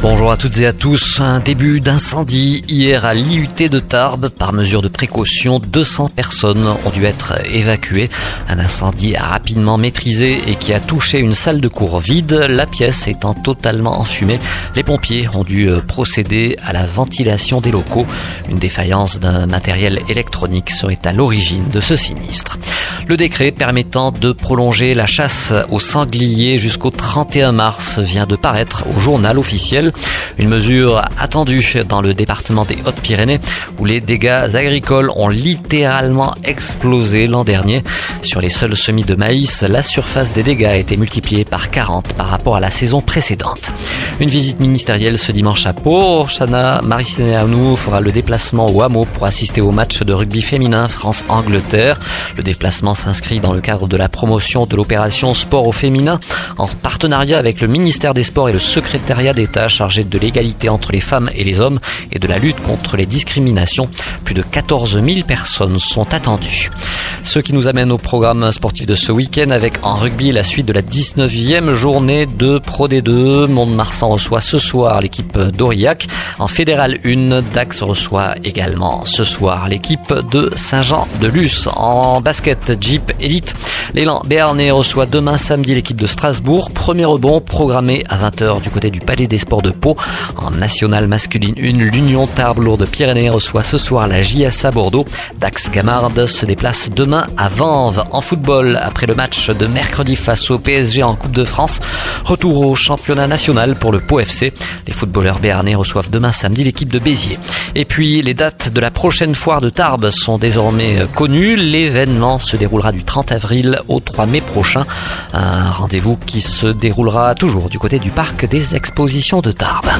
Bonjour à toutes et à tous. Un début d'incendie hier à l'IUT de Tarbes. Par mesure de précaution, 200 personnes ont dû être évacuées. Un incendie rapidement maîtrisé et qui a touché une salle de cours vide, la pièce étant totalement enfumée. Les pompiers ont dû procéder à la ventilation des locaux. Une défaillance d'un matériel électronique serait à l'origine de ce sinistre. Le décret permettant de prolonger la chasse aux sangliers jusqu'au 31 mars vient de paraître au journal officiel. Une mesure attendue dans le département des Hautes-Pyrénées où les dégâts agricoles ont littéralement explosé l'an dernier. Sur les seuls semis de maïs, la surface des dégâts a été multipliée par 40 par rapport à la saison précédente. Une visite ministérielle ce dimanche à Pau. Chana Mariceanu fera le déplacement au hameau pour assister au match de rugby féminin France-Angleterre. Le déplacement s'inscrit dans le cadre de la promotion de l'opération Sport au féminin en partenariat avec le ministère des Sports et le secrétariat d'État chargé de l'égalité entre les femmes et les hommes et de la lutte contre les discriminations. Plus de 14 000 personnes sont attendues. Ce qui nous amène au programme sportif de ce week-end avec en rugby la suite de la 19e journée de Pro D2. Mont-de-Marsan reçoit ce soir l'équipe d'Aurillac. En fédéral 1, Dax reçoit également ce soir l'équipe de Saint-Jean-de-Luz. En basket, Jeep Elite. L'élan Béarnais reçoit demain samedi l'équipe de Strasbourg. Premier rebond programmé à 20h du côté du Palais des Sports de Pau. En nationale masculine 1, l'Union Tarbes Lourdes Pyrénées reçoit ce soir la JSA Bordeaux. Dax Gamarde se déplace demain à Vanves. En football, après le match de mercredi face au PSG en Coupe de France, retour au championnat national pour le Pau FC. Les footballeurs béarnais reçoivent demain samedi l'équipe de Béziers. Et puis, les dates de la prochaine foire de Tarbes sont désormais connues. L'événement se déroulera du 30 au 3 mai prochain. Un rendez-vous qui se déroulera toujours du côté du parc des expositions de Tarbes.